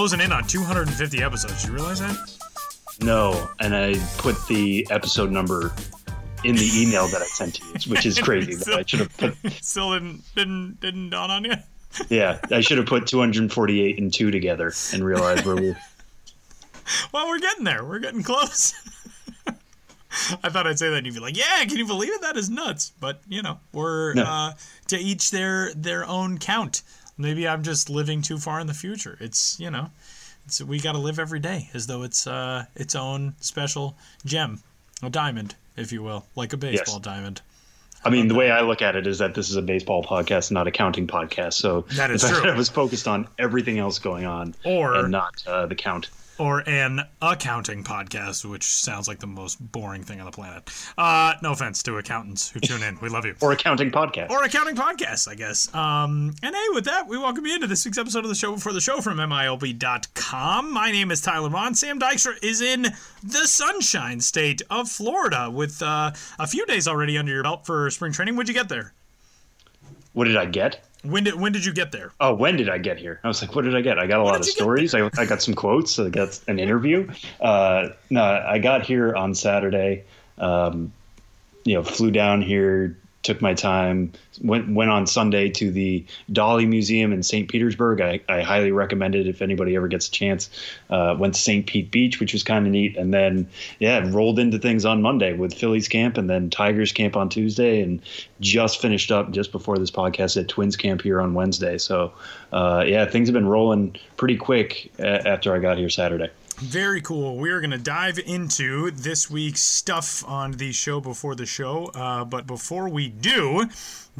closing in on 250 episodes. You realize that? No, and I put the episode number in the email that I sent to you, which is crazy. still, I should have put. Still didn't didn't didn't dawn on you. Yeah, I should have put 248 and two together and realized where we. Well, we're getting there. We're getting close. I thought I'd say that and you'd be like, "Yeah, can you believe it? That is nuts." But you know, we're No. uh, to each their their own count. Maybe I'm just living too far in the future. It's you know, it's we got to live every day as though it's uh its own special gem, a diamond, if you will, like a baseball diamond. I mean, the way I look at it is that this is a baseball podcast, not a counting podcast. So That is true. I was focused on everything else going on, Or- and not uh, the count. Or an accounting podcast, which sounds like the most boring thing on the planet. Uh, no offense to accountants who tune in. We love you. Or accounting podcast. or accounting podcast, I guess. Um, and hey, with that, we welcome you into this week's episode of the show before the show from MILB.com. My name is Tyler Maun. Sam Dykstra is in the sunshine state of Florida with uh, a few days already under your belt for spring training. What'd you get there? what did I get? When did when did you get there? Oh, when did I get here? I was like, what did I get? I got a lot of stories. I, I got some quotes. I got an interview. Uh, no, I got here on Saturday. Um, you know, flew down here, took my time, went went on Sunday to the Dalí Museum in St. Petersburg. I, I highly recommend it if anybody ever gets a chance. Uh, went to St. Pete Beach, which was kind of neat, and then yeah, rolled into things on Monday with Phillies camp and then Tigers camp on Tuesday, and just finished up just before this podcast at Twins camp here on Wednesday. So uh, yeah, things have been rolling pretty quick a- after I got here Saturday. Very cool. We are going to dive into this week's stuff on the show before the show. Uh, but before we do,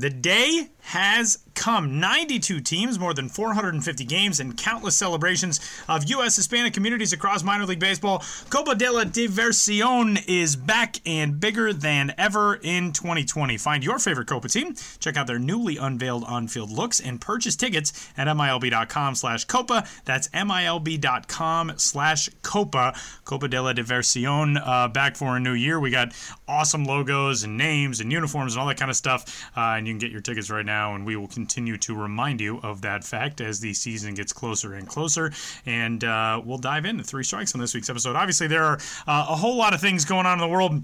the day has come. 92 teams, more than 450 games, and countless celebrations of U.S. Hispanic communities across minor league baseball. Copa de la Diversión is back and bigger than ever in 2020. Find your favorite Copa team, check out their newly unveiled on-field looks, and purchase tickets at MILB.com slash Copa. That's MILB.com slash Copa. Copa de la Diversión uh, back for a new year. We got awesome logos and names and uniforms and all that kind of stuff. Uh, and you can get your tickets right now, and we will continue to remind you of that fact as the season gets closer and closer. And uh, we'll dive into three strikes on this week's episode. Obviously, there are uh, a whole lot of things going on in the world.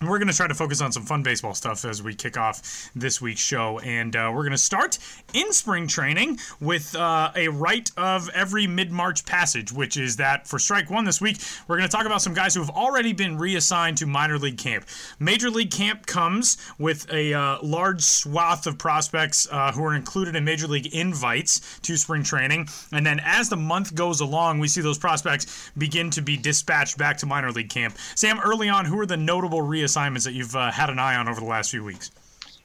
We're going to try to focus on some fun baseball stuff as we kick off this week's show. And uh, we're going to start in spring training with uh, a rite of every mid March passage, which is that for strike one this week, we're going to talk about some guys who have already been reassigned to minor league camp. Major league camp comes with a uh, large swath of prospects uh, who are included in major league invites to spring training. And then as the month goes along, we see those prospects begin to be dispatched back to minor league camp. Sam, early on, who are the notable reassignments that you've uh, had an eye on over the last few weeks?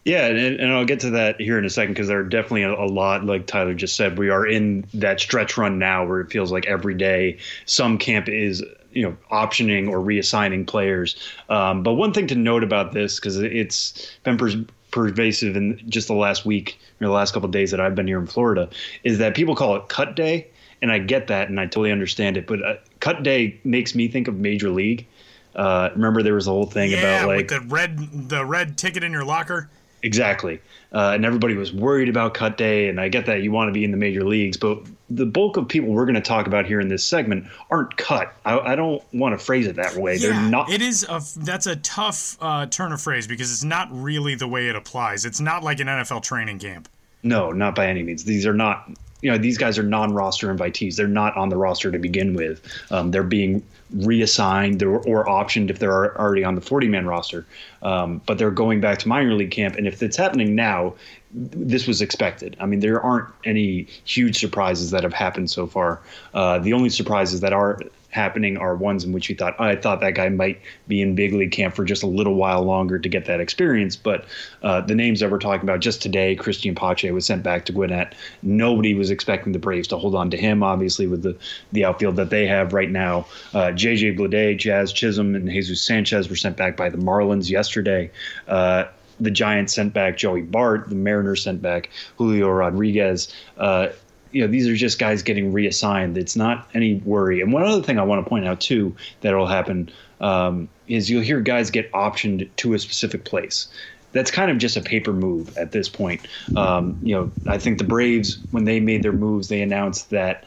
Yeah, and, and I'll get to that here in a second because there are definitely a, a lot, like Tyler just said. We are in that stretch run now where it feels like every day some camp is, you know, optioning or reassigning players. Um, but one thing to note about this, because it's been pervasive in just the last week or the last couple days that I've been here in Florida, is that people call it cut day. And I get that and I totally understand it. But uh, cut day makes me think of Major League. Uh, remember, there was a whole thing Yeah, about like with the red the red ticket in your locker. Exactly. Uh, and everybody was worried about cut day. And I get that you want to be in the major leagues, but the bulk of people we're going to talk about here in this segment aren't cut. I, I don't want to phrase it that way. They're not. It is a that's a tough uh, turn of phrase because it's not really the way it applies. It's not like an NFL training camp. No, not by any means. These are not. You know, these guys are non-roster invitees. They're not on the roster to begin with. Um, they're being reassigned or, or optioned if they're already on the 40-man roster. Um, but they're going back to minor league camp, and if it's happening now, this was expected. I mean, there aren't any huge surprises that have happened so far. Uh, the only surprises that are happening are ones in which you thought, I thought that guy might be in big league camp for just a little while longer to get that experience. But uh, the names that we're talking about just today, Cristian Pache was sent back to Gwinnett. Nobody was expecting the Braves to hold on to him, obviously, with the, the outfield that they have right now. Uh, JJ Bleday, Jazz Chisholm, and Jesus Sanchez were sent back by the Marlins yesterday. Uh, the Giants sent back Joey Bart. The Mariners sent back Julio Rodriguez. Uh, you know, these are just guys getting reassigned. It's not any worry. And one other thing I want to point out too that'll happen um, is you'll hear guys get optioned to a specific place. That's kind of just a paper move at this point. Um, you know, I think the Braves when they made their moves, they announced that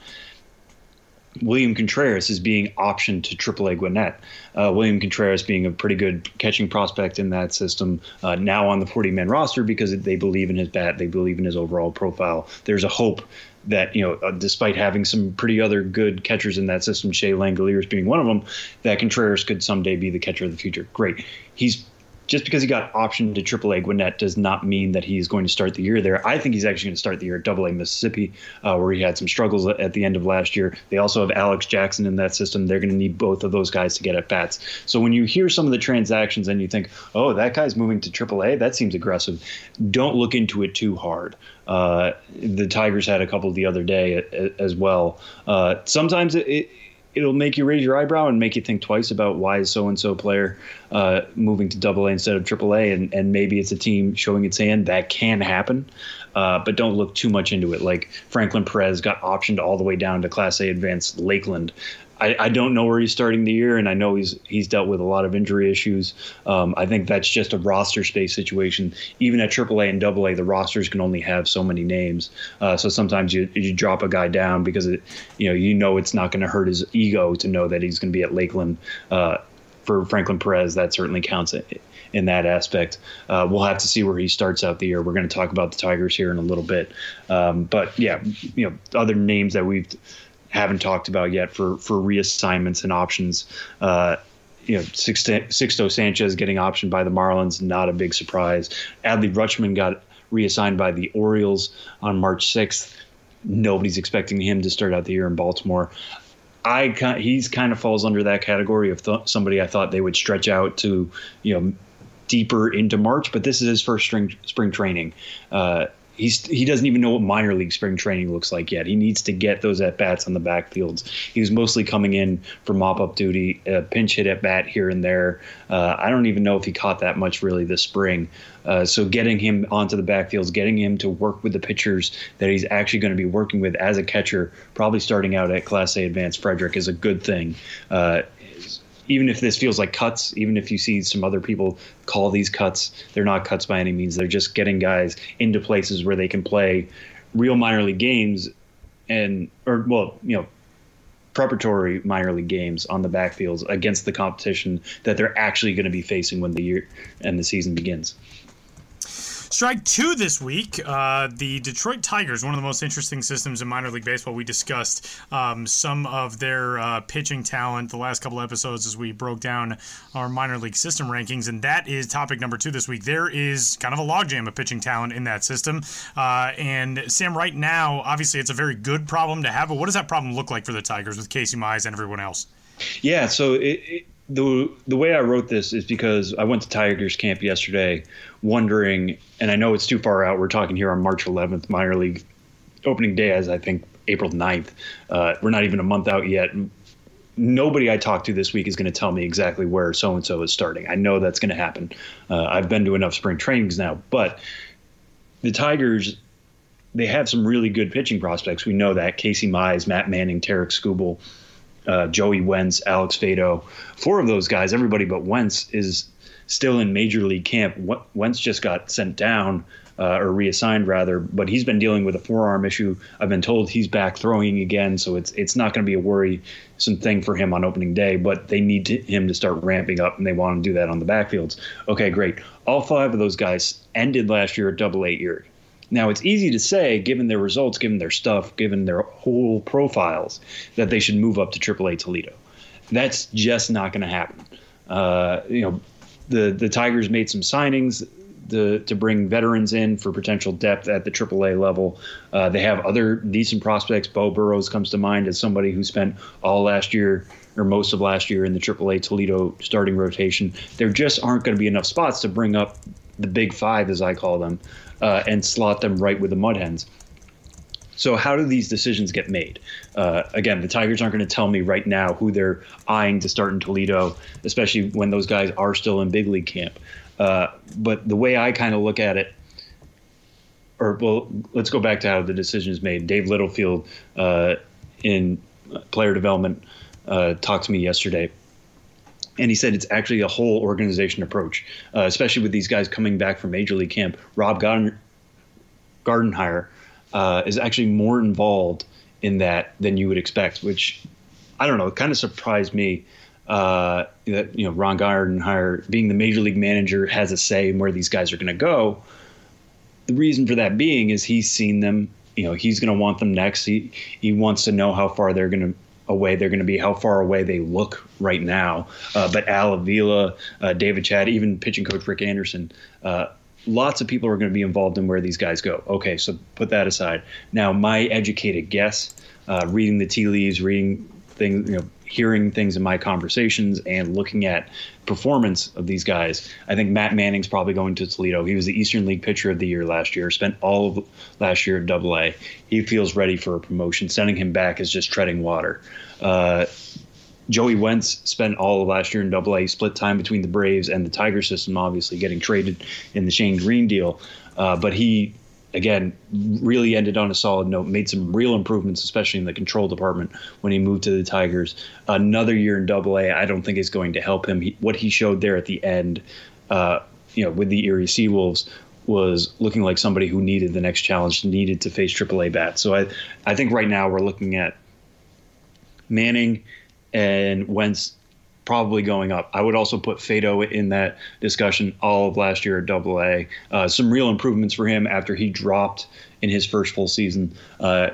William Contreras is being optioned to AAA Gwinnett. Uh, William Contreras being a pretty good catching prospect in that system, uh, now on the 40 man roster because they believe in his bat, they believe in his overall profile. There's a hope that, you know, uh, despite having some pretty other good catchers in that system, Shea Langeliers being one of them, that Contreras could someday be the catcher of the future. Great. He's just because he got optioned to AAA Gwinnett does not mean that he's going to start the year there. I think he's actually going to start the year at AA Mississippi, uh, where he had some struggles at the end of last year. They also have Alex Jackson in that system. They're going to need both of those guys to get at bats. So when you hear some of the transactions and you think, oh, that guy's moving to AAA, that seems aggressive. Don't look into it too hard. Uh, the Tigers had a couple the other day as well. Uh, sometimes it, it it'll make you raise your eyebrow and make you think twice about why is so and so player uh, moving to Double A instead of Triple A, and and maybe it's a team showing its hand that can happen. Uh, but don't look too much into it. Like Franklin Perez got optioned all the way down to Class A Advanced Lakeland. I, I, don't know where he's starting the year, and I know he's he's dealt with a lot of injury issues. Um, I think that's just a roster space situation. Even at AAA and AA, the rosters can only have so many names. Uh, so sometimes you you drop a guy down because it you know you know it's not going to hurt his ego to know that he's going to be at Lakeland. Uh, for Franklin Perez, that certainly counts in that aspect. Uh, we'll have to see where he starts out the year. We're going to talk about the Tigers here in a little bit, um, but yeah, you know, other names that we've haven't talked about yet for for reassignments and options. Uh, you know, Sixto Sanchez getting optioned by the Marlins, not a big surprise. Adley Rutschman got reassigned by the Orioles on March 6th. Nobody's expecting him to start out the year in Baltimore. I he's kind of falls under that category of th- somebody I thought they would stretch out to, you know, deeper into March, but this is his first spring spring training. Uh, he's he doesn't even know what minor league spring training looks like yet. He needs to get those at bats on the backfields. He was mostly coming in for mop up duty, a pinch hit at bat here and there. Uh, I don't even know if he caught that much really this spring. Uh, so getting him onto the backfields, getting him to work with the pitchers that he's actually going to be working with as a catcher, probably starting out at Class A Advanced Frederick is a good thing. Uh, even if this feels like cuts, even if you see some other people call these cuts, they're not cuts by any means. They're just getting guys into places where they can play real minor league games and or well, you know, preparatory minor league games on the backfields against the competition that they're actually going to be facing when the year and the season begins. Strike two this week. Uh, the Detroit Tigers, one of the most interesting systems in minor league baseball. We discussed um, some of their uh, pitching talent the last couple episodes as we broke down our minor league system rankings, and that is topic number two this week. There is kind of a logjam of pitching talent in that system. Uh, and Sam, right now, obviously, it's a very good problem to have, but what does that problem look like for the Tigers with Casey Mize and everyone else? Yeah, so it, it the the way I wrote this is because I went to Tigers camp yesterday, wondering, and I know it's too far out. We're talking here on March 11th, minor league opening day, as I think April 9th. Uh, we're not even a month out yet. Nobody I talk to this week is going to tell me exactly where so and so is starting. I know that's going to happen. Uh, I've been to enough spring trainings now, but the Tigers they have some really good pitching prospects. We know that Casey Mize, Matt Manning, Tarik Skubal uh, Joey Wentz, Alex Faedo, Four of those guys, everybody but Wentz, is still in major league camp. Wentz just got sent down uh, or reassigned rather, but he's been dealing with a forearm issue. I've been told he's back throwing again, so it's it's not going to be a worrisome thing for him on opening day. But they need to, him to start ramping up, and they want to do that on the backfields. Okay, great. All five of those guys ended last year at double eight year. Now, it's easy to say, given their results, given their stuff, given their whole profiles, that they should move up to AAA Toledo. That's just not going to happen. Uh, you know, the the Tigers made some signings to, to bring veterans in for potential depth at the AAA level. Uh, they have other decent prospects. Beau Burrows comes to mind as somebody who spent all last year or most of last year in the AAA Toledo starting rotation. There just aren't going to be enough spots to bring up the big five, as I call them, uh, and slot them right with the Mud Hens. So, how do these decisions get made? Uh, again, the Tigers aren't going to tell me right now who they're eyeing to start in Toledo, especially when those guys are still in big league camp. Uh, but the way I kind of look at it, or well, let's go back to how the decision is made. Dave Littlefield uh, in player development uh, talked to me yesterday and he said it's actually a whole organization approach, uh, especially with these guys coming back from Major League Camp. Rob Garden, Gardenhire uh, is actually more involved in that than you would expect, which I don't know, it kind of surprised me uh, that you know Ron Gardenhire, being the major league manager, has a say in where these guys are going to go. The reason for that being is he's seen them. You know, he's going to want them next. He he wants to know how far they're going to away they're going to be, how far away they look right now. Uh, but Al Avila, uh, David Chadd, even pitching coach Rick Anderson, uh, lots of people are going to be involved in where these guys go. Okay, so put that aside. Now, my educated guess, uh, reading the tea leaves, reading things, you know, hearing things in my conversations and looking at performance of these guys, I think Matt Manning's probably going to Toledo. He was the Eastern League Pitcher of the Year last year. Spent all of last year at Double A. He feels ready for a promotion. Sending him back is just treading water. Uh, Joey Wentz spent all of last year in Double A. Split time between the Braves and the Tiger system, obviously getting traded in the Shane Greene deal. Uh, but he again, really ended on a solid note, made some real improvements, especially in the control department when he moved to the Tigers. Another year in Double A, I don't think is going to help him. He, what he showed there at the end, uh, you know, with the Erie Seawolves was looking like somebody who needed the next challenge, needed to face AAA bats. So I, I think right now we're looking at Manning and Wentz probably going up. I would also put Faedo in that discussion all of last year at Double A. Uh, some real improvements for him after he dropped in his first full season. Uh,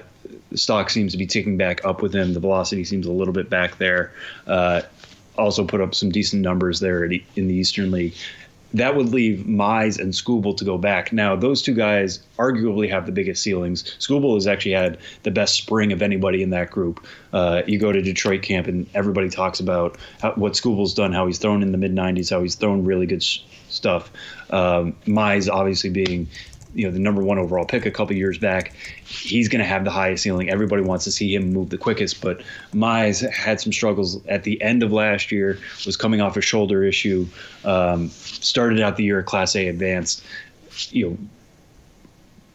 stock seems to be ticking back up with him. The velocity seems a little bit back there. Uh, also put up some decent numbers there in the Eastern League that would leave Mize and Skubal to go back. Now, those two guys arguably have the biggest ceilings. Skubal has actually had the best spring of anybody in that group. Uh, you go to Detroit camp and everybody talks about how, what Skubal's done, how he's thrown in the mid 90s, how he's thrown really good sh- stuff. Um, Mize obviously being you know the number one overall pick a couple years back. He's going to have the highest ceiling. Everybody wants to see him move the quickest, but Mize had some struggles at the end of last year. Was coming off a shoulder issue. Um, started out the year at Class A advanced. You know,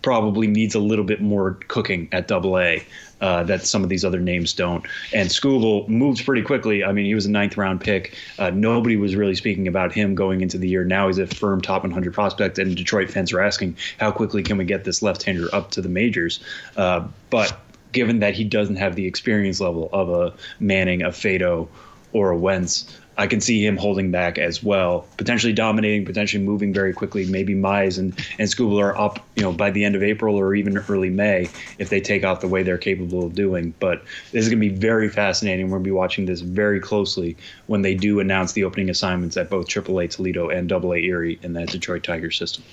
probably needs a little bit more cooking at Double A uh, that some of these other names don't. And Skubal moves pretty quickly. I mean, he was a ninth round pick. Uh, nobody was really speaking about him going into the year. Now he's a firm top 100 prospect, and Detroit fans are asking how quickly can we get this left hander up to the majors. Uh, but given that he doesn't have the experience level of a Manning, a Faedo, or a Wentz, I can see him holding back as well, potentially dominating, potentially moving very quickly. Maybe Mize and, and Skubal are up, you know, by the end of April or even early May if they take off the way they're capable of doing. But this is going to be very fascinating. We're going to be watching this very closely when they do announce the opening assignments at both AAA Toledo and AA Erie in that Detroit Tigers system.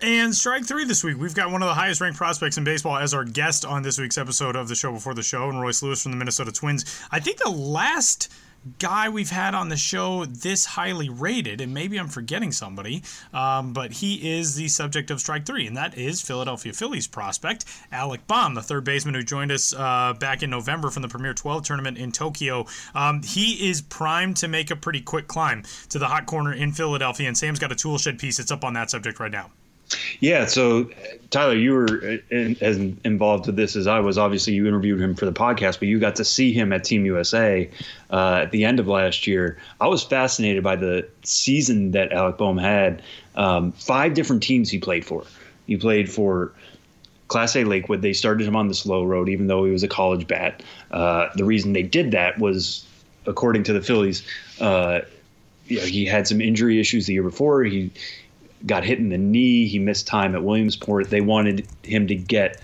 And strike three this week, we've got one of the highest ranked prospects in baseball as our guest on this week's episode of the show before the show, and Royce Lewis from the Minnesota Twins. I think the last guy we've had on the show this highly rated, and maybe I'm forgetting somebody, um, but he is the subject of Strike Three, and that is Philadelphia Phillies prospect Alec Bohm, the third baseman who joined us uh, back in November from the Premier 12 tournament in Tokyo. Um, he is primed to make a pretty quick climb to the hot corner in Philadelphia, and Sam's got a tool shed piece. It's up on that subject right now. Yeah, so Tyler, you were in, as involved with this as I was. Obviously, you interviewed him for the podcast, but you got to see him at Team USA uh, at the end of last year. I was fascinated by the season that Alec Bohm had. Um, five different teams he played for. He played for Class A Lakewood. They started him on the slow road, even though he was a college bat. Uh, the reason they did that was, according to the Phillies, uh, you know, he had some injury issues the year before. He got hit in the knee. He missed time at Williamsport. They wanted him to get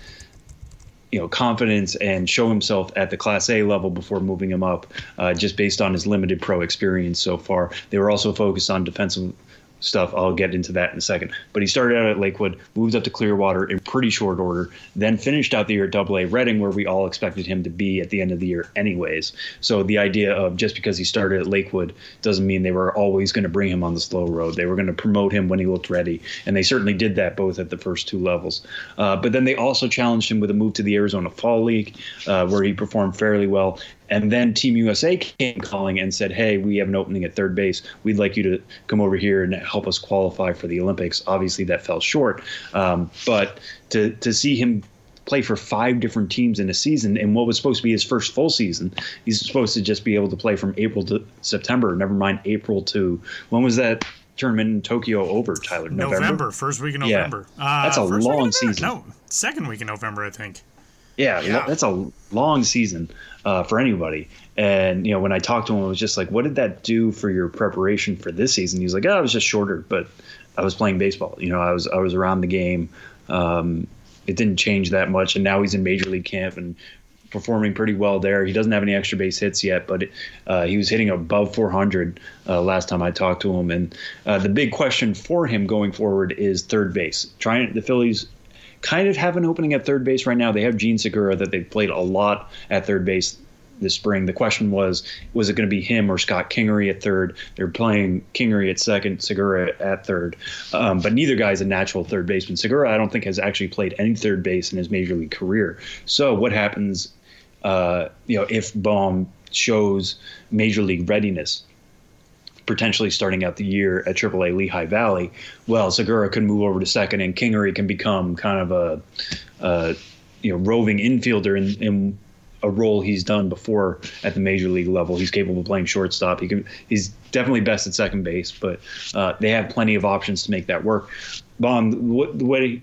you know confidence and show himself at the class a level before moving him up uh, just based on his limited pro experience so far they were also focused on defensive stuff. I'll get into that in a second. But he started out at Lakewood, moved up to Clearwater in pretty short order, then finished out the year at Double A Reading, where we all expected him to be at the end of the year, anyways. So the idea of just because he started at Lakewood doesn't mean they were always going to bring him on the slow road. They were going to promote him when he looked ready, and they certainly did that both at the first two levels. Uh, but then they also challenged him with a move to the Arizona Fall League, uh, where he performed fairly well. And then Team USA came calling and said, "Hey, we have an opening at third base. We'd like you to come over here and help us qualify for the Olympics." Obviously, that fell short. Um, but to to see him play for five different teams in a season in what was supposed to be his first full season, he's supposed to just be able to play from April to September. Never mind April to when was that? tournament in Tokyo over, Tyler? November, November first week of November. Yeah. Uh, That's a long season. No, second week in November, I think. Yeah, yeah. that's a long season uh, for anybody. And you know, when I talked to him, I was just like, "What did that do for your preparation for this season?" He was like, "Oh, it was just shorter, but I was playing baseball. You know, I was I was around the game. Um, it didn't change that much, and now he's in major league camp and performing pretty well there. He doesn't have any extra base hits yet, but uh, he was hitting above 400 uh, last time I talked to him. And uh, the big question for him going forward is third base. Trying the Phillies kind of have an opening at third base right now. They have Jean Segura that they've played a lot at third base this spring. The question was, was it going to be him or Scott Kingery at third? They're playing Kingery at second, Segura at third. Um, but neither guy's a natural third baseman. Segura, I don't think, has actually played any third base in his major league career. So what happens, uh, you know, if Bohm shows major league readiness? Potentially starting out the year at AAA Lehigh Valley, well, Segura can move over to second, and Kingery can become kind of a, a you know roving infielder in, in a role he's done before at the major league level. He's capable of playing shortstop. He can. He's definitely best at second base, but uh, they have plenty of options to make that work. Bohm, what, the way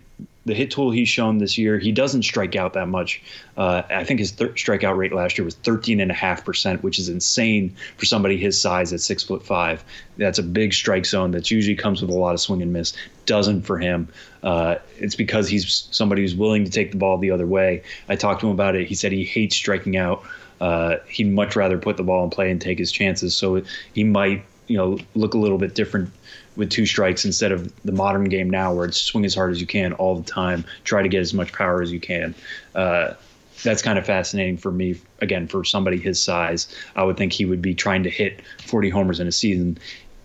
the hit tool he's shown this year, he doesn't strike out that much. Uh, I think his th- strikeout rate last year was 13.5%, which is insane for somebody his size at six foot five. That's a big strike zone that usually comes with a lot of swing and miss. Doesn't for him. Uh, it's because he's somebody who's willing to take the ball the other way. I talked to him about it. He said he hates striking out. Uh, he'd much rather put the ball in play and take his chances. So he might, you know, look a little bit different with two strikes instead of the modern game now where it's swing as hard as you can all the time, try to get as much power as you can. Uh, that's kind of fascinating for me. Again, for somebody his size, I would think he would be trying to hit 40 homers in a season.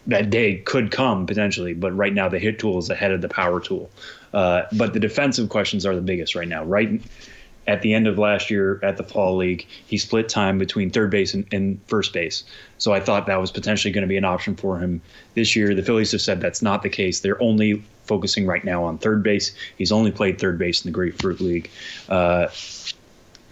That day could come potentially, but right now the hit tool is ahead of the power tool. Uh, but the defensive questions are the biggest right now. Right at the end of last year at the fall league, he split time between third base and, and, first base. So I thought that was potentially going to be an option for him this year. The Phillies have said that's not the case. They're only focusing right now on third base. He's only played third base in the Grapefruit League. Uh,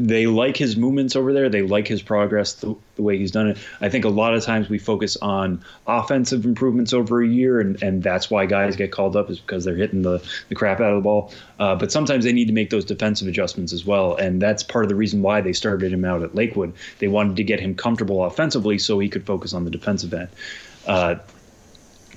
they like his movements over there. They like his progress, the, the, way he's done it. I think a lot of times we focus on offensive improvements over a year, and, and that's why guys get called up is because they're hitting the, the crap out of the ball. Uh, but sometimes they need to make those defensive adjustments as well, and that's part of the reason why they started him out at Lakewood. They wanted to get him comfortable offensively so he could focus on the defensive end. Uh,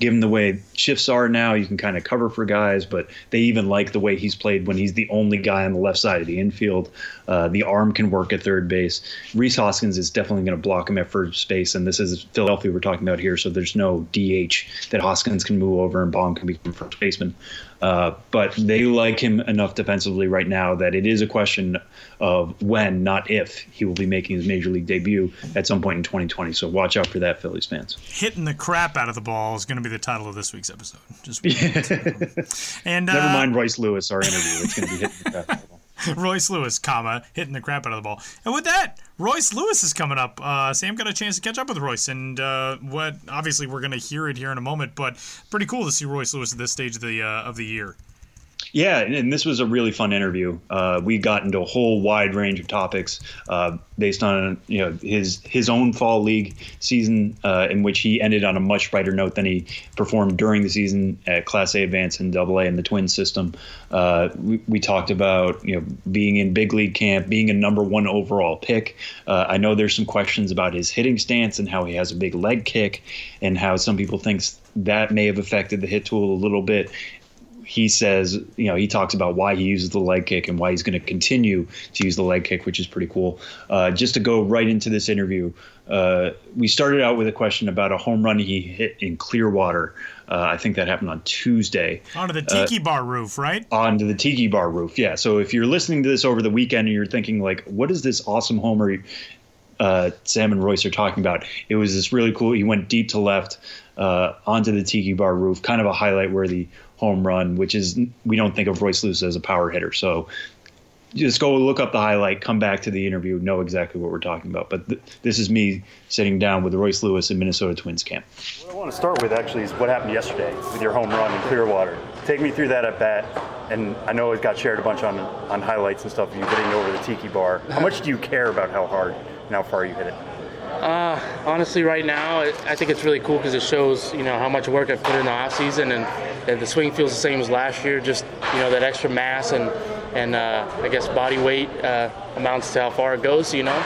given the way shifts are now, you can kind of cover for guys, but they even like the way he's played when he's the only guy on the left side of the infield. Uh, the arm can work at third base. Rhys Hoskins is definitely going to block him at first base, and this is Philadelphia we're talking about here, so there's no DH that Hoskins can move over and Bohm can become first baseman. Uh, but they like him enough defensively right now that it is a question of when, not if, he will be making his major league debut at some point in 2020. So watch out for that, Phillies fans. Hitting the crap out of the ball is going to be the title of this week's episode. Just and never uh, mind Royce Lewis, our interview. It's going to be hitting the crap out of the ball. Royce Lewis, comma, hitting the crap out of the ball. And with that, Royce Lewis is coming up. Uh, Sam got a chance to catch up with Royce, and uh, what obviously we're going to hear it here in a moment, but pretty cool to see Royce Lewis at this stage of the uh, of the year. Yeah, and this was a really fun interview. Uh, we got into a whole wide range of topics uh, based on you know his his own fall league season, uh, in which he ended on a much brighter note than he performed during the season at Class A advance and Double A in the Twin system. Uh, we, we, talked about you know being in big league camp, being a number one overall pick. Uh, I know there's some questions about his hitting stance and how he has a big leg kick, and how some people think that may have affected the hit tool a little bit he says, you know, he talks about why he uses the leg kick and why he's going to continue to use the leg kick, which is pretty cool. Uh, just to go right into this interview, uh, we started out with a question about a home run he hit in Clearwater. Uh, I think that happened on Tuesday. Onto the tiki bar roof, right? Onto the tiki bar roof, yeah. So if you're listening to this over the weekend and you're thinking like, what is this awesome homer uh, Sam and Royce are talking about? It was this really cool. He went deep to left uh, onto the tiki bar roof, kind of a highlight worthy home run, which is we don't think of Royce Lewis as a power hitter. So just go look up the highlight, come back to the interview, know exactly what we're talking about. But th- this is me sitting down with Royce Lewis in Minnesota Twins camp. What I want to start with actually is what happened yesterday with your home run in Clearwater. Take me through that at bat, and I know it got shared a bunch on on highlights and stuff. You hitting over the tiki bar. How much do you care about how hard and how far you hit it? Uh, honestly, right now, I think it's really cool because it shows you know how much work I've put in the off season, and, and the swing feels the same as last year. Just you know that extra mass and and uh, I guess body weight uh, amounts to how far it goes. You know,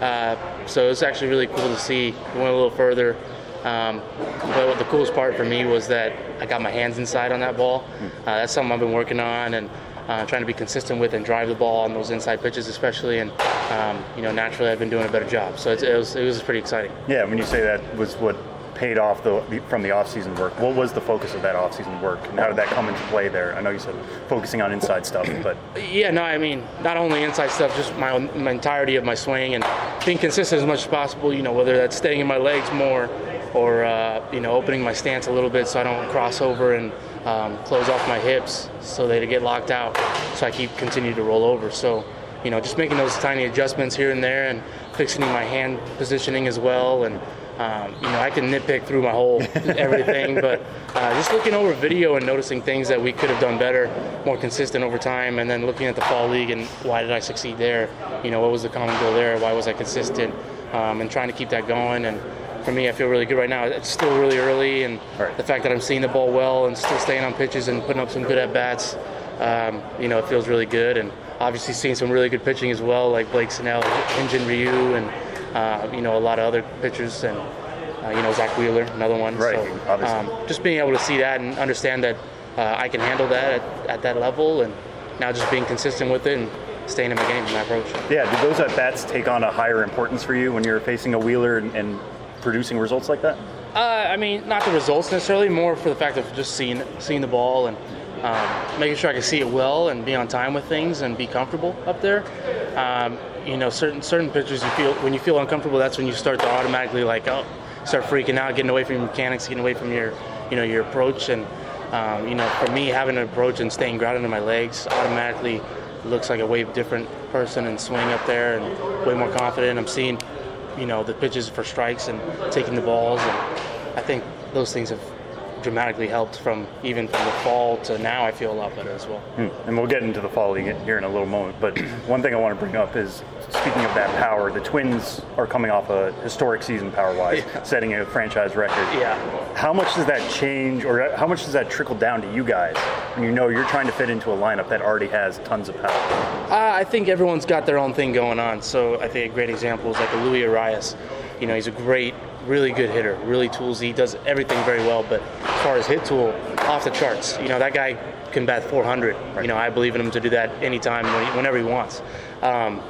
uh, so it's actually really cool to see. We went a little further. Um, but the coolest part for me was that I got my hands inside on that ball. Uh, that's something I've been working on and uh, trying to be consistent with and drive the ball on those inside pitches, especially. And um, you know, naturally, I've been doing a better job. So it, it was it was pretty exciting. Yeah, when you say that was what paid off the, from the off-season work. What was the focus of that off-season work, and how did that come into play there? I know you said focusing on inside stuff, but yeah, no, I mean not only inside stuff, just my, my entirety of my swing and being consistent as much as possible. You know, whether that's staying in my legs more or uh, you know opening my stance a little bit so I don't cross over and um, close off my hips so they get locked out. So I keep continue to roll over. So you know just making those tiny adjustments here and there and fixing my hand positioning as well and. Um, you know, I can nitpick through my whole everything, but uh, just looking over video and noticing things that we could have done better, more consistent over time, and then looking at the fall league and why did I succeed there? You know, what was the common goal there? Why was I consistent? Um, and trying to keep that going and for me, I feel really good right now. It's still really early, and right. the fact that I'm seeing the ball well and still staying on pitches and putting up some good at bats, um, you know, it feels really good. And obviously seeing some really good pitching as well, like Blake Snell, Hyun-Jin Ryu, and uh, you know a lot of other pitchers, and uh, you know Zack Wheeler, another one. Right. So, um, just being able to see that and understand that uh, I can handle that at, at that level, and now just being consistent with it and staying in my game in my approach. Yeah, did those at bats take on a higher importance for you when you're facing a Wheeler and, and producing results like that? Uh, I mean, not the results necessarily, more for the fact of just seeing seeing the ball and um, making sure I can see it well and be on time with things and be comfortable up there. Um, you know, certain certain pitchers you feel when you feel uncomfortable, that's when you start to automatically like oh, start freaking out, getting away from your mechanics, getting away from your you know your approach. And um, you know, for me, having an approach and staying grounded in my legs automatically looks like a way different person and swing up there and way more confident. I'm seeing you know the pitches for strikes and taking the balls, and I think those things have dramatically helped from even from the fall to now. I feel a lot better as well. Hmm. And we'll get into the fall here in a little moment. But one thing I want to bring up is speaking of that power, the Twins are coming off a historic season power wise, yeah. setting a franchise record. Yeah. How much does that change, or how much does that trickle down to you guys when you know you're trying to fit into a lineup that already has tons of power? Uh, I think everyone's got their own thing going on. So I think a great example is like a Luis Arraez. You know, he's a great really good hitter, really toolsy. He does everything very well. But as far as hit tool, off the charts. You know, that guy can bat 400. Right. You know, I believe in him to do that anytime, whenever he wants. Um,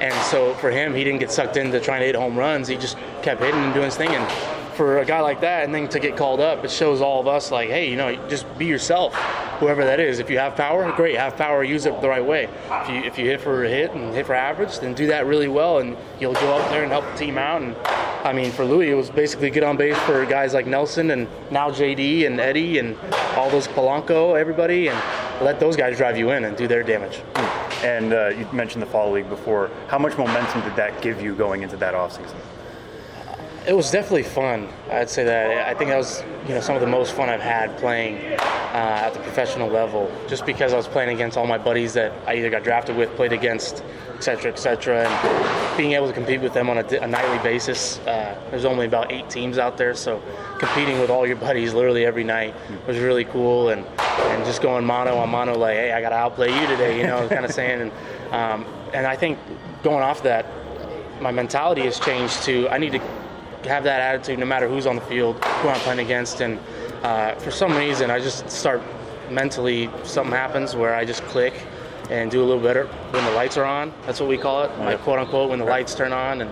and so for him, he didn't get sucked into trying to hit home runs. He just kept hitting and doing his thing. And for a guy like that, and then to get called up, it shows all of us like, hey, you know, just be yourself, whoever that is. If you have power, great, have power, use it the right way. If you if you hit for a hit and hit for average, then do that really well, and you'll go out there and help the team out. And I mean, for Louis, it was basically get on base for guys like Nelson and now JD and Eddie and all those Polanco, everybody, and let those guys drive you in and do their damage. And uh, you mentioned the fall league before. How much momentum did that give you going into that offseason? It was definitely fun. I'd say that. I think that was, you know, some of the most fun I've had playing uh, at the professional level. Just because I was playing against all my buddies that I either got drafted with, played against, etc., etc., and being able to compete with them on a, a nightly basis. Uh, there's only about eight teams out there, so competing with all your buddies literally every night was really cool. And and just going mano on mano, like, hey, I got to outplay you today, you know, kind of saying. And um, and I think going off that, my mentality has changed to I need to have that attitude no matter who's on the field, who I'm playing against. And uh, for some reason, I just start mentally, something happens where I just click and do a little better when the lights are on. That's what we call it, like quote unquote, when the lights turn on. And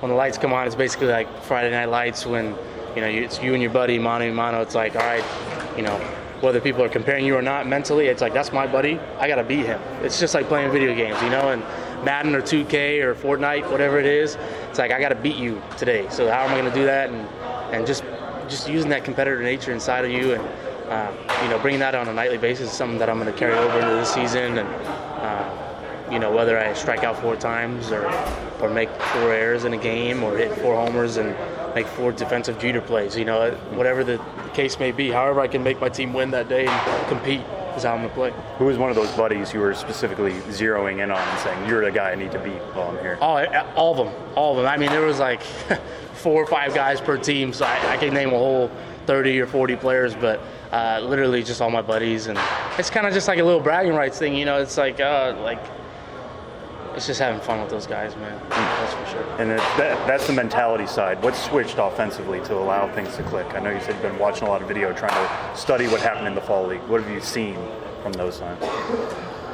when the lights come on, it's basically like Friday Night Lights when you know it's you and your buddy mano a mano. It's like, all right, you know, whether people are comparing you or not mentally, it's like that's my buddy. I gotta beat him. It's just like playing video games, you know, and Madden or 2K or Fortnite, whatever it is. It's like I gotta beat you today. So how am I gonna do that? And and just just using that competitor nature inside of you and uh, you know bringing that on a nightly basis is something that I'm gonna carry over into this season and. Uh, you know whether I strike out four times or or make four errors in a game or hit four homers and make four defensive jeter plays. You know whatever the case may be. However, I can make my team win that day and compete is how I'm gonna play. Who was one of those buddies you were specifically zeroing in on and saying you're the guy I need to beat while I'm here? Oh, all of them, all of them. I mean, there was like four or five guys per team, so I, I can name a whole 30 or 40 players, but uh, literally just all my buddies, and it's kind of just like a little bragging rights thing, you know. It's like uh, like it's just having fun with those guys, man. That's for sure. And it, that, that's the mentality side. What switched offensively to allow things to click? I know you said you've been watching a lot of video, trying to study what happened in the fall league. What have you seen from those times?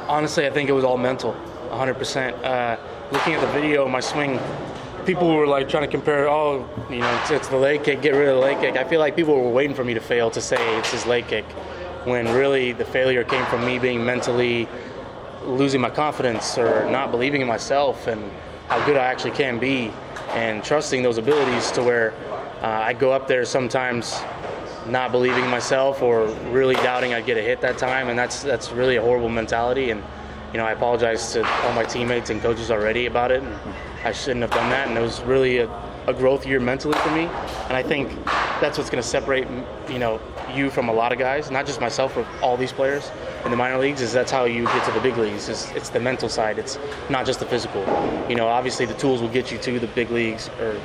Honestly, I think it was all mental, 100%. Uh, looking at the video, my swing, people were like trying to compare, oh, you know, it's, it's the leg kick, get rid of the leg kick. I feel like people were waiting for me to fail to say it's his leg kick, when really the failure came from me being mentally losing my confidence or not believing in myself and how good I actually can be and trusting those abilities to where uh, I go up there sometimes not believing in myself or really doubting I'd get a hit that time. And that's that's really a horrible mentality. And you know I apologize to all my teammates and coaches already about it. I shouldn't have done that. And it was really a, a growth year mentally for me and I think that's what's going to separate you know you from a lot of guys not just myself but all these players in the minor leagues is that's how you get to the big leagues. It's, it's the mental side. It's not just the physical. You know, obviously the tools will get you to the big leagues or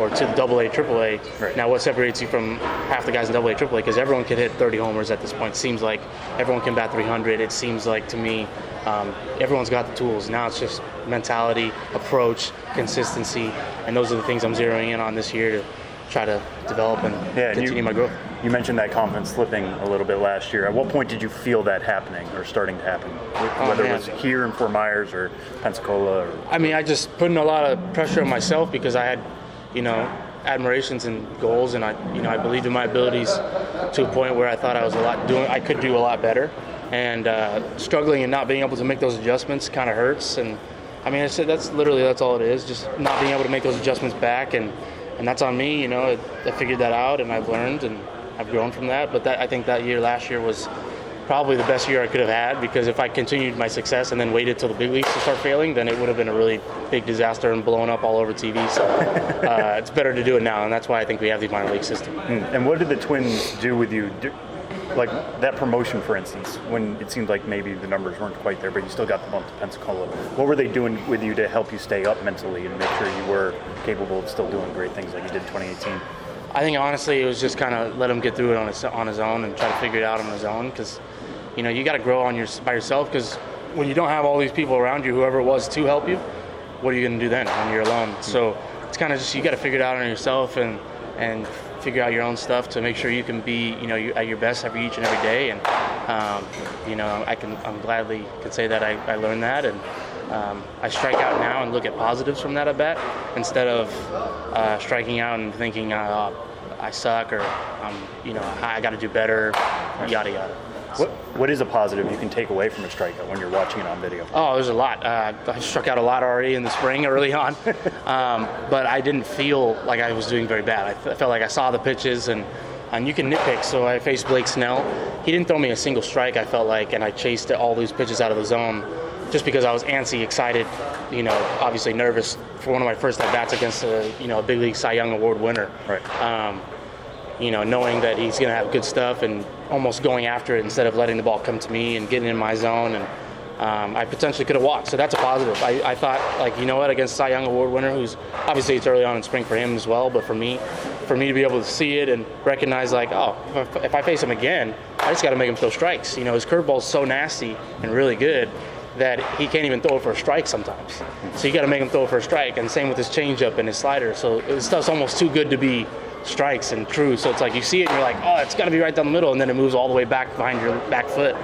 or to the double A, triple A. Right. Now, what separates you from half the guys in double A, triple A? Because everyone can hit 30 homers at this point. Seems like everyone can bat 300. It seems like to me, um, everyone's got the tools. Now it's just mentality, approach, consistency, and those are the things I'm zeroing in on this year to try to develop and Yeah, continue you- my growth. You mentioned that confidence slipping a little bit last year. At what point did you feel that happening or starting to happen? Wh- Whether it was here in Fort Myers or Pensacola or I mean, I just putting a lot of pressure on myself because I had, you know, admirations and goals, and I, you know, I believed in my abilities to a point where I thought I was a lot doing, I could do a lot better, and uh, struggling and not being able to make those adjustments kind of hurts. And I mean, it's, that's literally that's all it is, just not being able to make those adjustments back, and and that's on me. You know, I, I figured that out, and I've learned, and I've grown from that. But that I think that year, last year was probably the best year I could have had because if I continued my success and then waited till the big leagues to start failing, then it would have been a really big disaster and blown up all over TV. So uh, it's better to do it now, and that's why I think we have the minor league system. And what did the Twins do with you? Like that promotion, for instance, when it seemed like maybe the numbers weren't quite there, but you still got the bump to Pensacola. What were they doing with you to help you stay up mentally and make sure you were capable of still doing great things like you did in 2018? I think honestly, it was just kind of let him get through it on his on his own and try to figure it out on his own because, you know, you got to grow on your by yourself because when you don't have all these people around you, whoever it was to help you, what are you going to do then when you're alone? Hmm. So it's kind of just you got to figure it out on yourself and and figure out your own stuff to make sure you can be you know you, at your best every each and every day and um, you know I can I'm gladly can say that I, I learned that and um, I strike out now and look at positives from that at bat instead of uh, striking out and thinking uh, I suck or um, you know I got to do better yada yada. What is a positive you can take away from a strikeout when you're watching it on video? Oh, there's a lot. Uh, I struck out a lot already in the spring, early on, um, but I didn't feel like I was doing very bad. I felt like I saw the pitches, and and you can nitpick. So I faced Blake Snell. He didn't throw me a single strike. I felt like, and I chased all these pitches out of the zone, just because I was antsy, excited, you know, obviously nervous for one of my first at bats against a you know a big league Cy Young Award winner. Right. Um, you know, knowing that he's going to have good stuff and almost going after it instead of letting the ball come to me and getting in my zone. And um, I potentially could have walked. So that's a positive. I, I thought, like, you know what, against Cy Young Award winner, who's obviously it's early on in spring for him as well, but for me, for me to be able to see it and recognize, like, oh, if I, if I face him again, I just got to make him throw strikes. You know, his curveball's so nasty and really good that he can't even throw it for a strike sometimes. So you got to make him throw for a strike. And same with his changeup and his slider. So his stuff's almost too good to be strikes and true. So it's like you see it and you're like, oh, it's got to be right down the middle, and then it moves all the way back behind your back foot.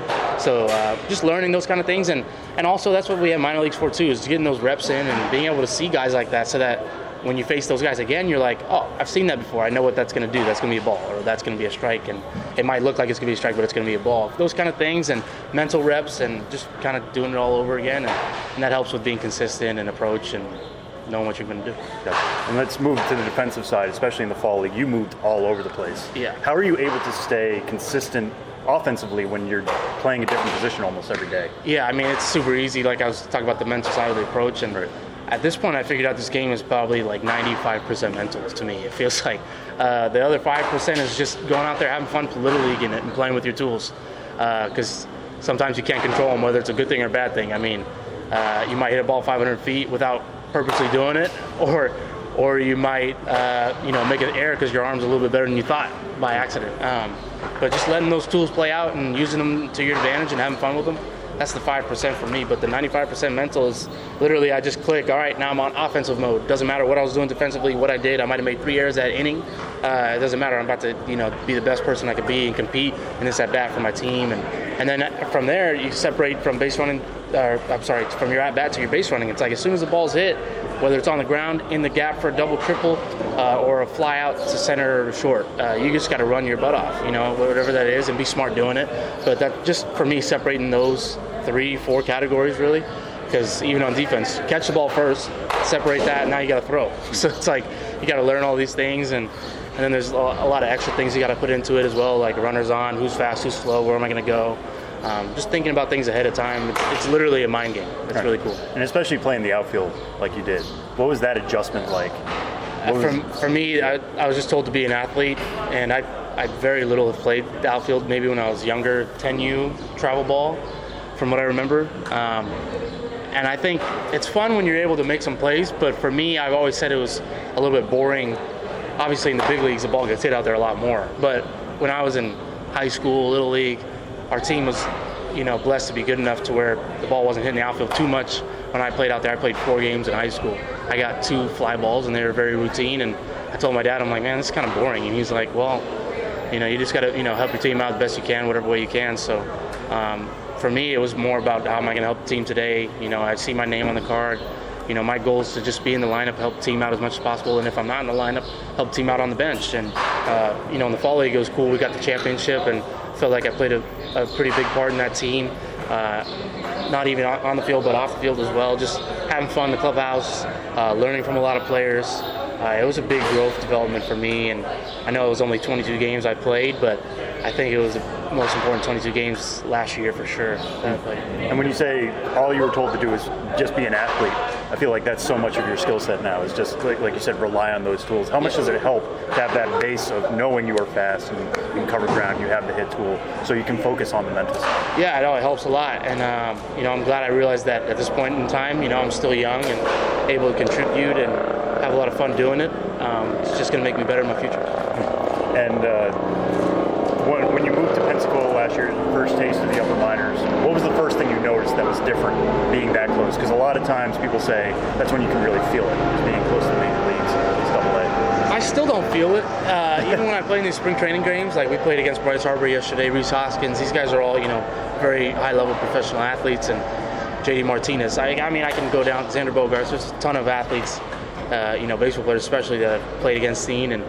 So uh, just learning those kind of things, and and also that's what we have minor leagues for too, is getting those reps in and being able to see guys like that, so that when you face those guys again, you're like, oh, I've seen that before. I know what that's going to do. That's going to be a ball, or that's going to be a strike, and it might look like it's going to be a strike, but it's going to be a ball. Those kind of things, and mental reps, and just kind of doing it all over again, and, and that helps with being consistent and approach and knowing what you're going to do. Yeah. And let's move to the defensive side, especially in the fall league. You moved all over the place. Yeah. How are you able to stay consistent offensively when you're playing a different position almost every day? Yeah, I mean it's super easy. Like I was talking about the mental side of the approach, and at this point, I figured out this game is probably like 95% mental to me. It feels like uh, the other five percent is just going out there having fun, little leaguing it, and playing with your tools. Because sometimes you can't control them, whether it's a good thing or a bad thing. I mean, uh, you might hit a ball 500 feet without purposely doing it, or or you might, uh, you know, make an error because your arm's a little bit better than you thought by accident. Um, but just letting those tools play out and using them to your advantage and having fun with them, that's the 5% for me. But the 95% mental is literally I just click, all right, now I'm on offensive mode. Doesn't matter what I was doing defensively, what I did. I might have made three errors that inning. Uh, it doesn't matter. I'm about to, you know, be the best person I could be and compete in this at bat for my team. And, and then from there, you separate from base running, or I'm sorry, from your at bat to your base running. It's like as soon as the ball's hit, whether it's on the ground, in the gap for a double, triple, uh, or a fly out to center or short. Uh, you just got to run your butt off, you know, whatever that is, and be smart doing it. But that just for me, separating those three, four categories really, because even on defense, catch the ball first, separate that, now you got to throw. So it's like you got to learn all these things and. And then there's a lot of extra things you got to put into it as well, like runners on, who's fast, who's slow, where am I going to go. Um, just thinking about things ahead of time. It's, it's literally a mind game. It's right. really cool. And especially playing the outfield like you did. What was that adjustment like? Uh, for, for me, I, I, was just told to be an athlete, and I, I very little have played the outfield. Maybe when I was younger, 10U travel ball, from what I remember. Um, and I think it's fun when you're able to make some plays, but for me, I've always said it was a little bit boring. Obviously, in the big leagues, the ball gets hit out there a lot more. But when I was in high school, little league, our team was, you know, blessed to be good enough to where the ball wasn't hitting the outfield too much. When I played out there, I played four games in high school. I got two fly balls, and they were very routine. And I told my dad, I'm like, man, this is kind of boring. And he's like, well, you know, you just got to, you know, help your team out the best you can, whatever way you can. So. Um, for me, it was more about how am I going to help the team today. You know, I see my name on the card. You know, my goal is to just be in the lineup, help the team out as much as possible, and if I'm not in the lineup, help the team out on the bench. And uh, you know, in the fall league, it was cool. We got the championship, and felt like I played a, a pretty big part in that team. Uh, not even on the field, but off the field as well. Just having fun in the clubhouse, uh, learning from a lot of players. Uh, it was a big growth development for me, and I know it was only 22 games I played, but I think it was the most important 22 games last year for sure. And when you say all you were told to do is just be an athlete, I feel like that's so much of your skill set now is just like, like, you said, rely on those tools. How much does it help to have that base of knowing you are fast and you can cover ground, you have the hit tool, so you can focus on the mental side? Yeah, I know it helps a lot, and um, you know I'm glad I realized that at this point in time. You know I'm still young and able to contribute and have a lot of fun doing it. Um, it's just going to make me better in my future. And. Uh, when, when you moved to Pensacola last year, first taste of the upper minors, what the first thing you noticed that was different being that close? Because a lot of times people say that's when you can really feel it, being close to the major leagues, double A. I still don't feel it. Uh, even when I play in these spring training games, like we played against Bryce Harper yesterday, Rhys Hoskins, these guys are all, you know, very high level professional athletes, and JD Martinez. I, I mean, I can go down Xander Bogaerts. There's a ton of athletes, uh, you know, baseball players especially that have played against Scene, and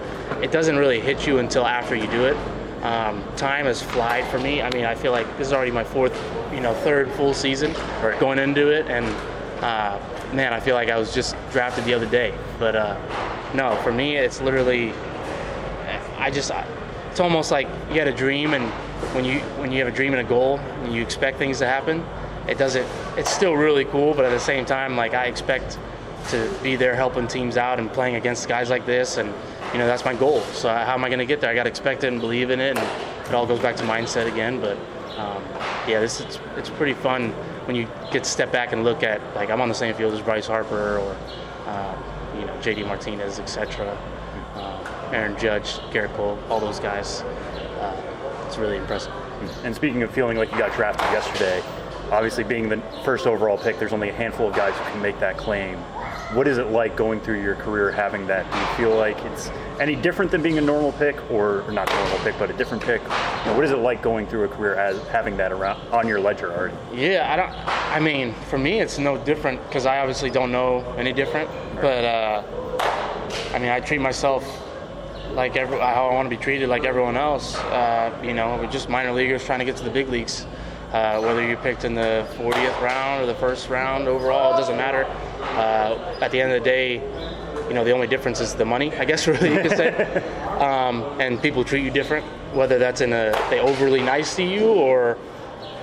it doesn't really hit you until after you do it. Um, time has flied for me. I mean, I feel like this is already my fourth, you know, third full season right. going into it, and uh, man, I feel like I was just drafted the other day. But uh, no, for me, it's literally, I just, it's almost like you had a dream, and when you when you have a dream and a goal, and you expect things to happen, it doesn't. It's still really cool, but at the same time, like I expect to be there helping teams out and playing against guys like this and you know that's my goal. So how am I going to get there? I got to expect it and believe in it, and it all goes back to mindset again. But um, yeah, this is it's pretty fun when you get to step back and look at like I'm on the same field as Bryce Harper or uh, you know JD Martinez, etc. Uh, Aaron Judge, Gerrit Cole, all those guys. Uh, it's really impressive. And speaking of feeling like you got drafted yesterday, obviously being the first overall pick, there's only a handful of guys who can make that claim what is it like going through your career having that? Do you feel like it's any different than being a normal pick, or, or not a normal pick, but a different pick? You know, what is it like going through a career as having that around on your ledger already? Yeah, I don't. I mean, for me, it's no different because I obviously don't know any different. Right. But uh, I mean, I treat myself like every how I want to be treated, like everyone else. Uh, you know, we're just minor leaguers trying to get to the big leagues. Uh, whether you picked in the 40th round or the first round overall, it doesn't matter. Uh, at the end of the day, you know, the only difference is the money, I guess, really, you could say. um, and people treat you different, whether that's in a, they overly nice to you or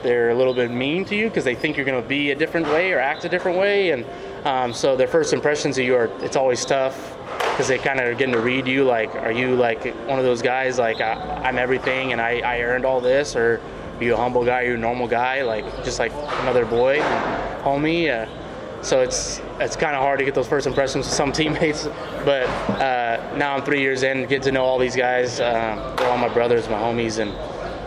they're a little bit mean to you because they think you're going to be a different way or act a different way. And um, so their first impressions of you are, it's always tough because they kind of are getting to read you like, are you like one of those guys like, I, am everything and I, I earned all this? Or you a humble guy? You a normal guy? Like just like another boy, homie. Uh, so it's it's kind of hard to get those first impressions with some teammates. But uh, now I'm three years in, get to know all these guys. Uh, they're all my brothers, my homies, and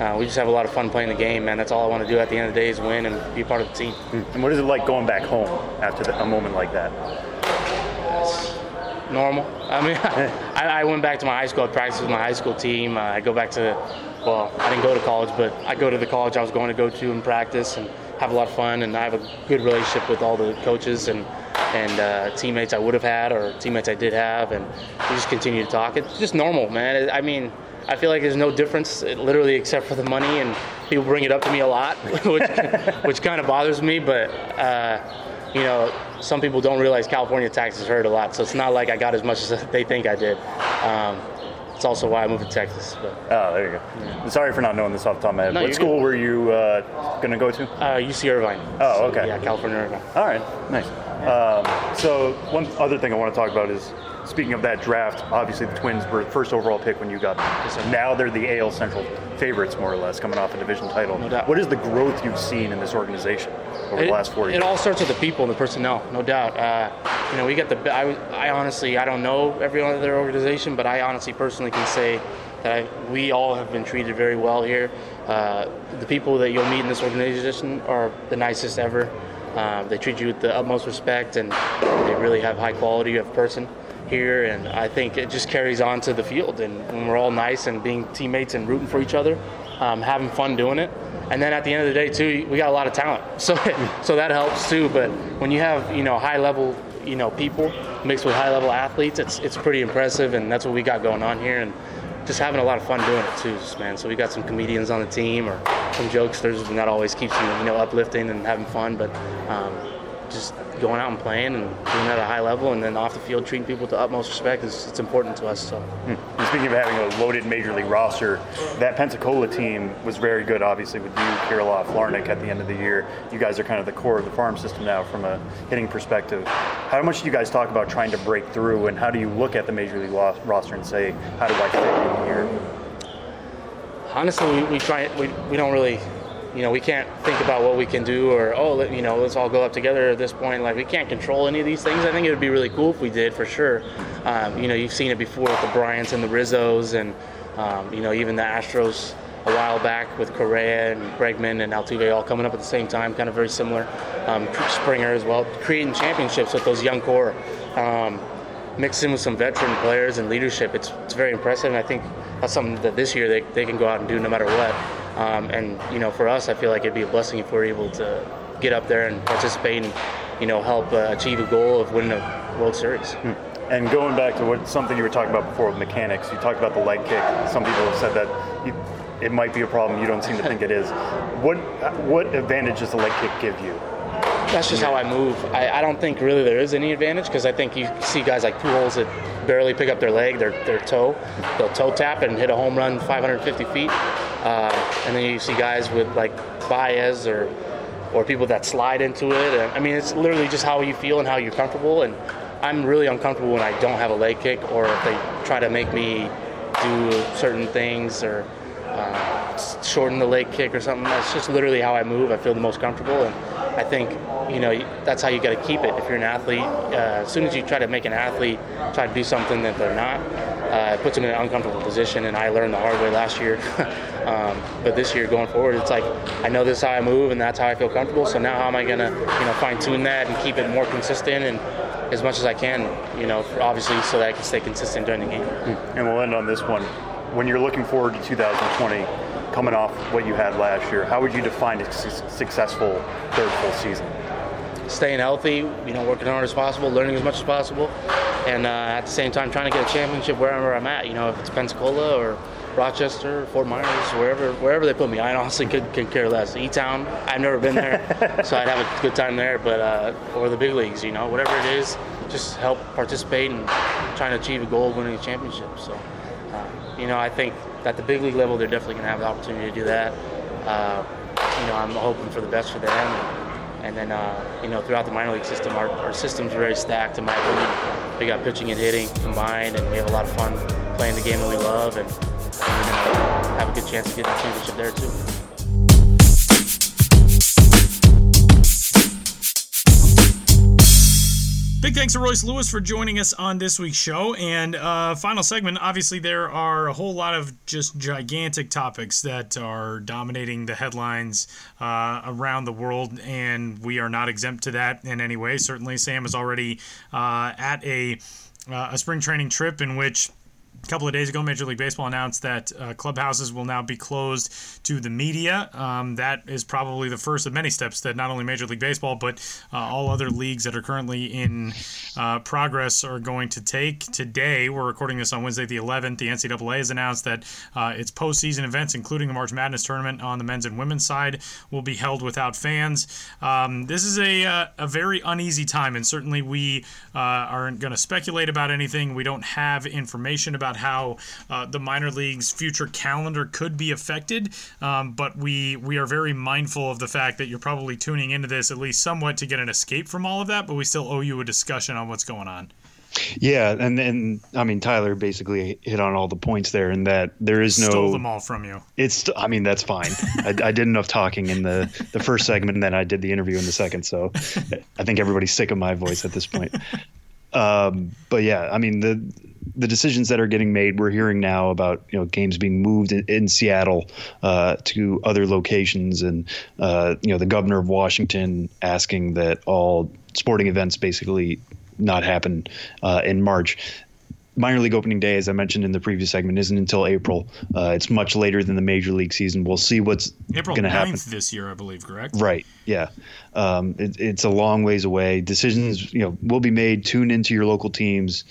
uh, we just have a lot of fun playing the game, man. That's all I want to do at the end of the day is win and be part of the team. And what is it like going back home after the, a moment like that? normal. I mean, I, I, went back to my high school. I practiced with my high school team. Uh, I go back to, well, I didn't go to college, but I go to the college I was going to go to and practice and have a lot of fun. And I have a good relationship with all the coaches and and uh, teammates I would have had or teammates I did have, and we just continue to talk. It's just normal, man. I mean, I feel like there's no difference, literally, except for the money, and people bring it up to me a lot, which which kind of bothers me, but. Uh, you know, some people don't realize California taxes hurt a lot, so it's not like I got as much as they think I did. Um, it's also why I moved to Texas. But. Oh, there you go. Yeah. Sorry for not knowing this off the top of my head. No, what school good. were you uh, going to go to? Uh, UC Irvine. Oh, okay. yeah, California Irvine. All right, nice. Um, so one other thing I want to talk about is speaking of that draft, obviously the Twins were the first overall pick when you got them. Now they're the AL Central favorites, more or less, coming off a division title. No doubt. What is the growth you've seen in this organization over it, the last four years? It all starts with the people and the personnel, no doubt. Uh, you know, we get the. I, I honestly, I don't know every other organization, but I honestly, personally, can say that I, we all have been treated very well here. Uh, the people that you'll meet in this organization are the nicest ever. Um, they treat you with the utmost respect, and they really have high quality of person here, and I think it just carries on to the field. And when we're all nice and being teammates and rooting for each other, um, having fun doing it. And then at the end of the day, too, we got a lot of talent, so so that helps too. But when you have you know high level you know people mixed with high level athletes, it's it's pretty impressive, and that's what we got going on here. And just having a lot of fun doing it too, man. So we got some comedians on the team or some jokesters, and that always keeps you, you know, uplifting and having fun. But um, just going out and playing and doing that at a high level, and then off the field treating people with the utmost respect is it's important to us. So. Hmm. And speaking of having a loaded major league roster, that Pensacola team was very good, obviously with you, Kirilloff, Larnach at the end of the year. You guys are kind of the core of the farm system now from a hitting perspective. How much do you guys talk about trying to break through, and how do you look at the major league roster and say, how do I fit in here? Honestly, we, we try. We, we don't really you know, we can't think about what we can do or, oh, you know, let's all go up together at this point. Like, we can't control any of these things. I think it would be really cool if we did, for sure. Um, you know, you've seen it before with the Bryants and the Rizzos and, um, you know, even the Astros a while back with Correa and Bregman and Altuve all coming up at the same time, kind of very similar. Um, Springer as well, creating championships with those young core. Um, mixed in with some veteran players and leadership, it's, it's very impressive. And I think that's something that this year they, they can go out and do no matter what. Um, and you know, for us, I feel like it'd be a blessing if we're able to get up there and participate and you know help uh, achieve a goal of winning a World Series. Hmm. And going back to what something you were talking about before with mechanics, you talked about the leg kick. Some people have said that you, it might be a problem. You don't seem to think it is. What what advantage does the leg kick give you? That's just how I move. I, I don't think really there is any advantage because I think you see guys like Pujols that barely pick up their leg, their their toe, they'll toe tap and hit a home run 550 feet. Uh, and then you see guys with like Baez or or people that slide into it. And, I mean, it's literally just how you feel and how you're comfortable. And I'm really uncomfortable when I don't have a leg kick or if they try to make me do certain things or uh, shorten the leg kick or something. That's just literally how I move. I feel the most comfortable, and I think you know that's how you got to keep it. If you're an athlete, uh, as soon as you try to make an athlete try to do something that they're not, uh, it puts them in an uncomfortable position. And I learned the hard way last year. um, but this year, going forward, it's like I know this is how I move, and that's how I feel comfortable. So now, how am I gonna you know fine tune that and keep it more consistent and as much as I can, you know, obviously, so that I can stay consistent during the game. And we'll end on this one when you're looking forward to 2020, coming off what you had last year, how would you define a successful third full season? Staying healthy, you know, working hard as possible, learning as much as possible, and uh, at the same time trying to get a championship wherever I'm at. You know, if it's Pensacola or Rochester, or Fort Myers, wherever wherever they put me. I honestly could, could care less. E-town, I've never been there, so I'd have a good time there. But uh, or the big leagues, you know, whatever it is, just help participate and trying to achieve a goal of winning a championship. So you know, I think at the big league level, they're definitely going to have the opportunity to do that. Uh, you know, I'm hoping for the best for them. And, then, uh, you know, throughout the minor league system, our, our system's very stacked, in my opinion. We got pitching and hitting combined, and we have a lot of fun playing the game that we love, and, we're going to have a good chance to get a championship there, too. Big thanks to Royce Lewis for joining us on this week's show. And uh, final segment obviously, there are a whole lot of just gigantic topics that are dominating the headlines uh, around the world, and we are not exempt to that in any way. Certainly, Sam is already uh, at a, uh, a spring training trip in which a couple of days ago, Major League Baseball announced that uh, clubhouses will now be closed to the media. Um, that is probably the first of many steps that not only Major League Baseball, but uh, all other leagues that are currently in uh, progress are going to take. Today, we're recording this on Wednesday, the 11th. The NCAA has announced that uh, its postseason events, including the March Madness tournament on the men's and women's side, will be held without fans. Um, this is a, uh, a very uneasy time, and certainly we uh, aren't going to speculate about anything. We don't have information about about how uh, the minor leagues' future calendar could be affected. Um, but we we are very mindful of the fact that you're probably tuning into this at least somewhat to get an escape from all of that. But we still owe you a discussion on what's going on. Yeah, and then I mean Tyler basically hit on all the points there, and that there is no stole them all from you. It's I mean that's fine. I, I, did enough talking in the the first segment, and then I did the interview in the second. So I think everybody's sick of my voice at this point. Um, but yeah, I mean the the decisions that are getting made, we're hearing now about you know games being moved in, in Seattle uh, to other locations, and uh, you know the governor of Washington asking that all sporting events basically not happen uh, in March minor league opening day, as I mentioned in the previous segment, isn't until April. Uh, it's much later than the major league season. We'll see what's going to happen this year, I believe. Correct? Right. Yeah. Um, it, it's a long ways away. Decisions, you know, will be made. Tune into your local teams.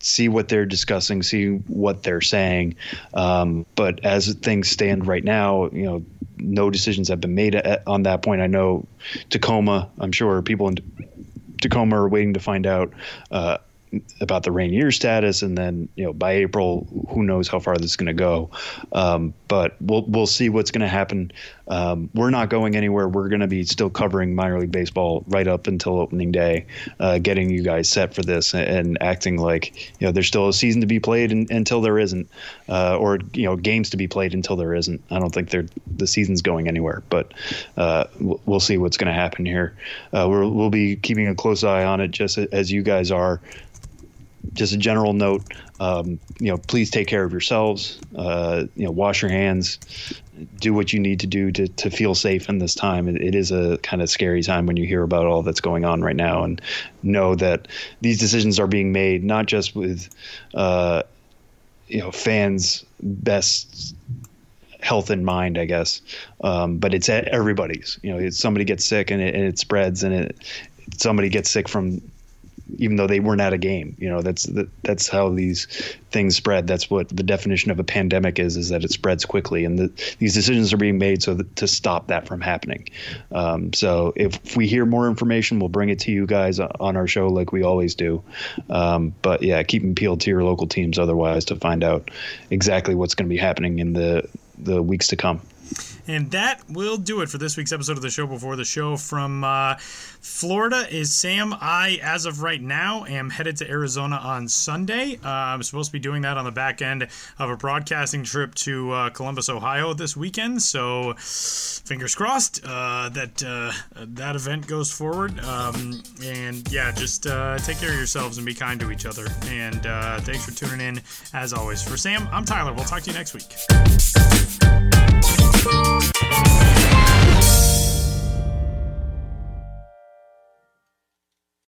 See what they're discussing. See what they're saying. Um, but as things stand right now, you know, no decisions have been made at, on that point. I know Tacoma. I'm sure people in Tacoma are waiting to find out. Uh, about the Rainier status, and then you know by April, who knows how far this is going to go. Um, but we'll we'll see what's going to happen. Um, we're not going anywhere. We're going to be still covering minor league baseball right up until opening day, uh, getting you guys set for this and, and, acting like you know there's still a season to be played in, until there isn't, uh, or you know games to be played until there isn't. I don't think the season's going anywhere, but uh, we'll see what's going to happen here. Uh, we will be keeping a close eye on it, just as you guys are just a general note, um, you know, please take care of yourselves. Uh, you know, wash your hands, do what you need to do to, to feel safe in this time. It, it is a kind of scary time when you hear about all that's going on right now, and know that these decisions are being made not just with, uh, you know, fans' best health in mind, I guess, um, but it's at everybody's. You know, somebody gets sick and it, and it spreads, and it somebody gets sick from even though they weren't at a game. You know, that's that's how these things spread. That's what the definition of a pandemic is: is that it spreads quickly, and the, these decisions are being made so that, to stop that from happening. Um, so if we hear more information, we'll bring it to you guys on our show like we always do. Um, but yeah, keep them peeled to your local teams otherwise to find out exactly what's going to be happening in the the weeks to come. And that will do it for this week's episode of the show before the show. From uh, Florida is Sam. I, as of right now, am headed to Arizona on Sunday. Uh, I'm supposed to be doing that on the back end of a broadcasting trip to uh, Columbus, Ohio this weekend. So fingers crossed uh, that uh, that event goes forward. Um, and yeah, just uh, take care of yourselves and be kind to each other. And thanks for tuning in as always. For Sam, I'm Tyler. We'll talk to you next week. Thank you.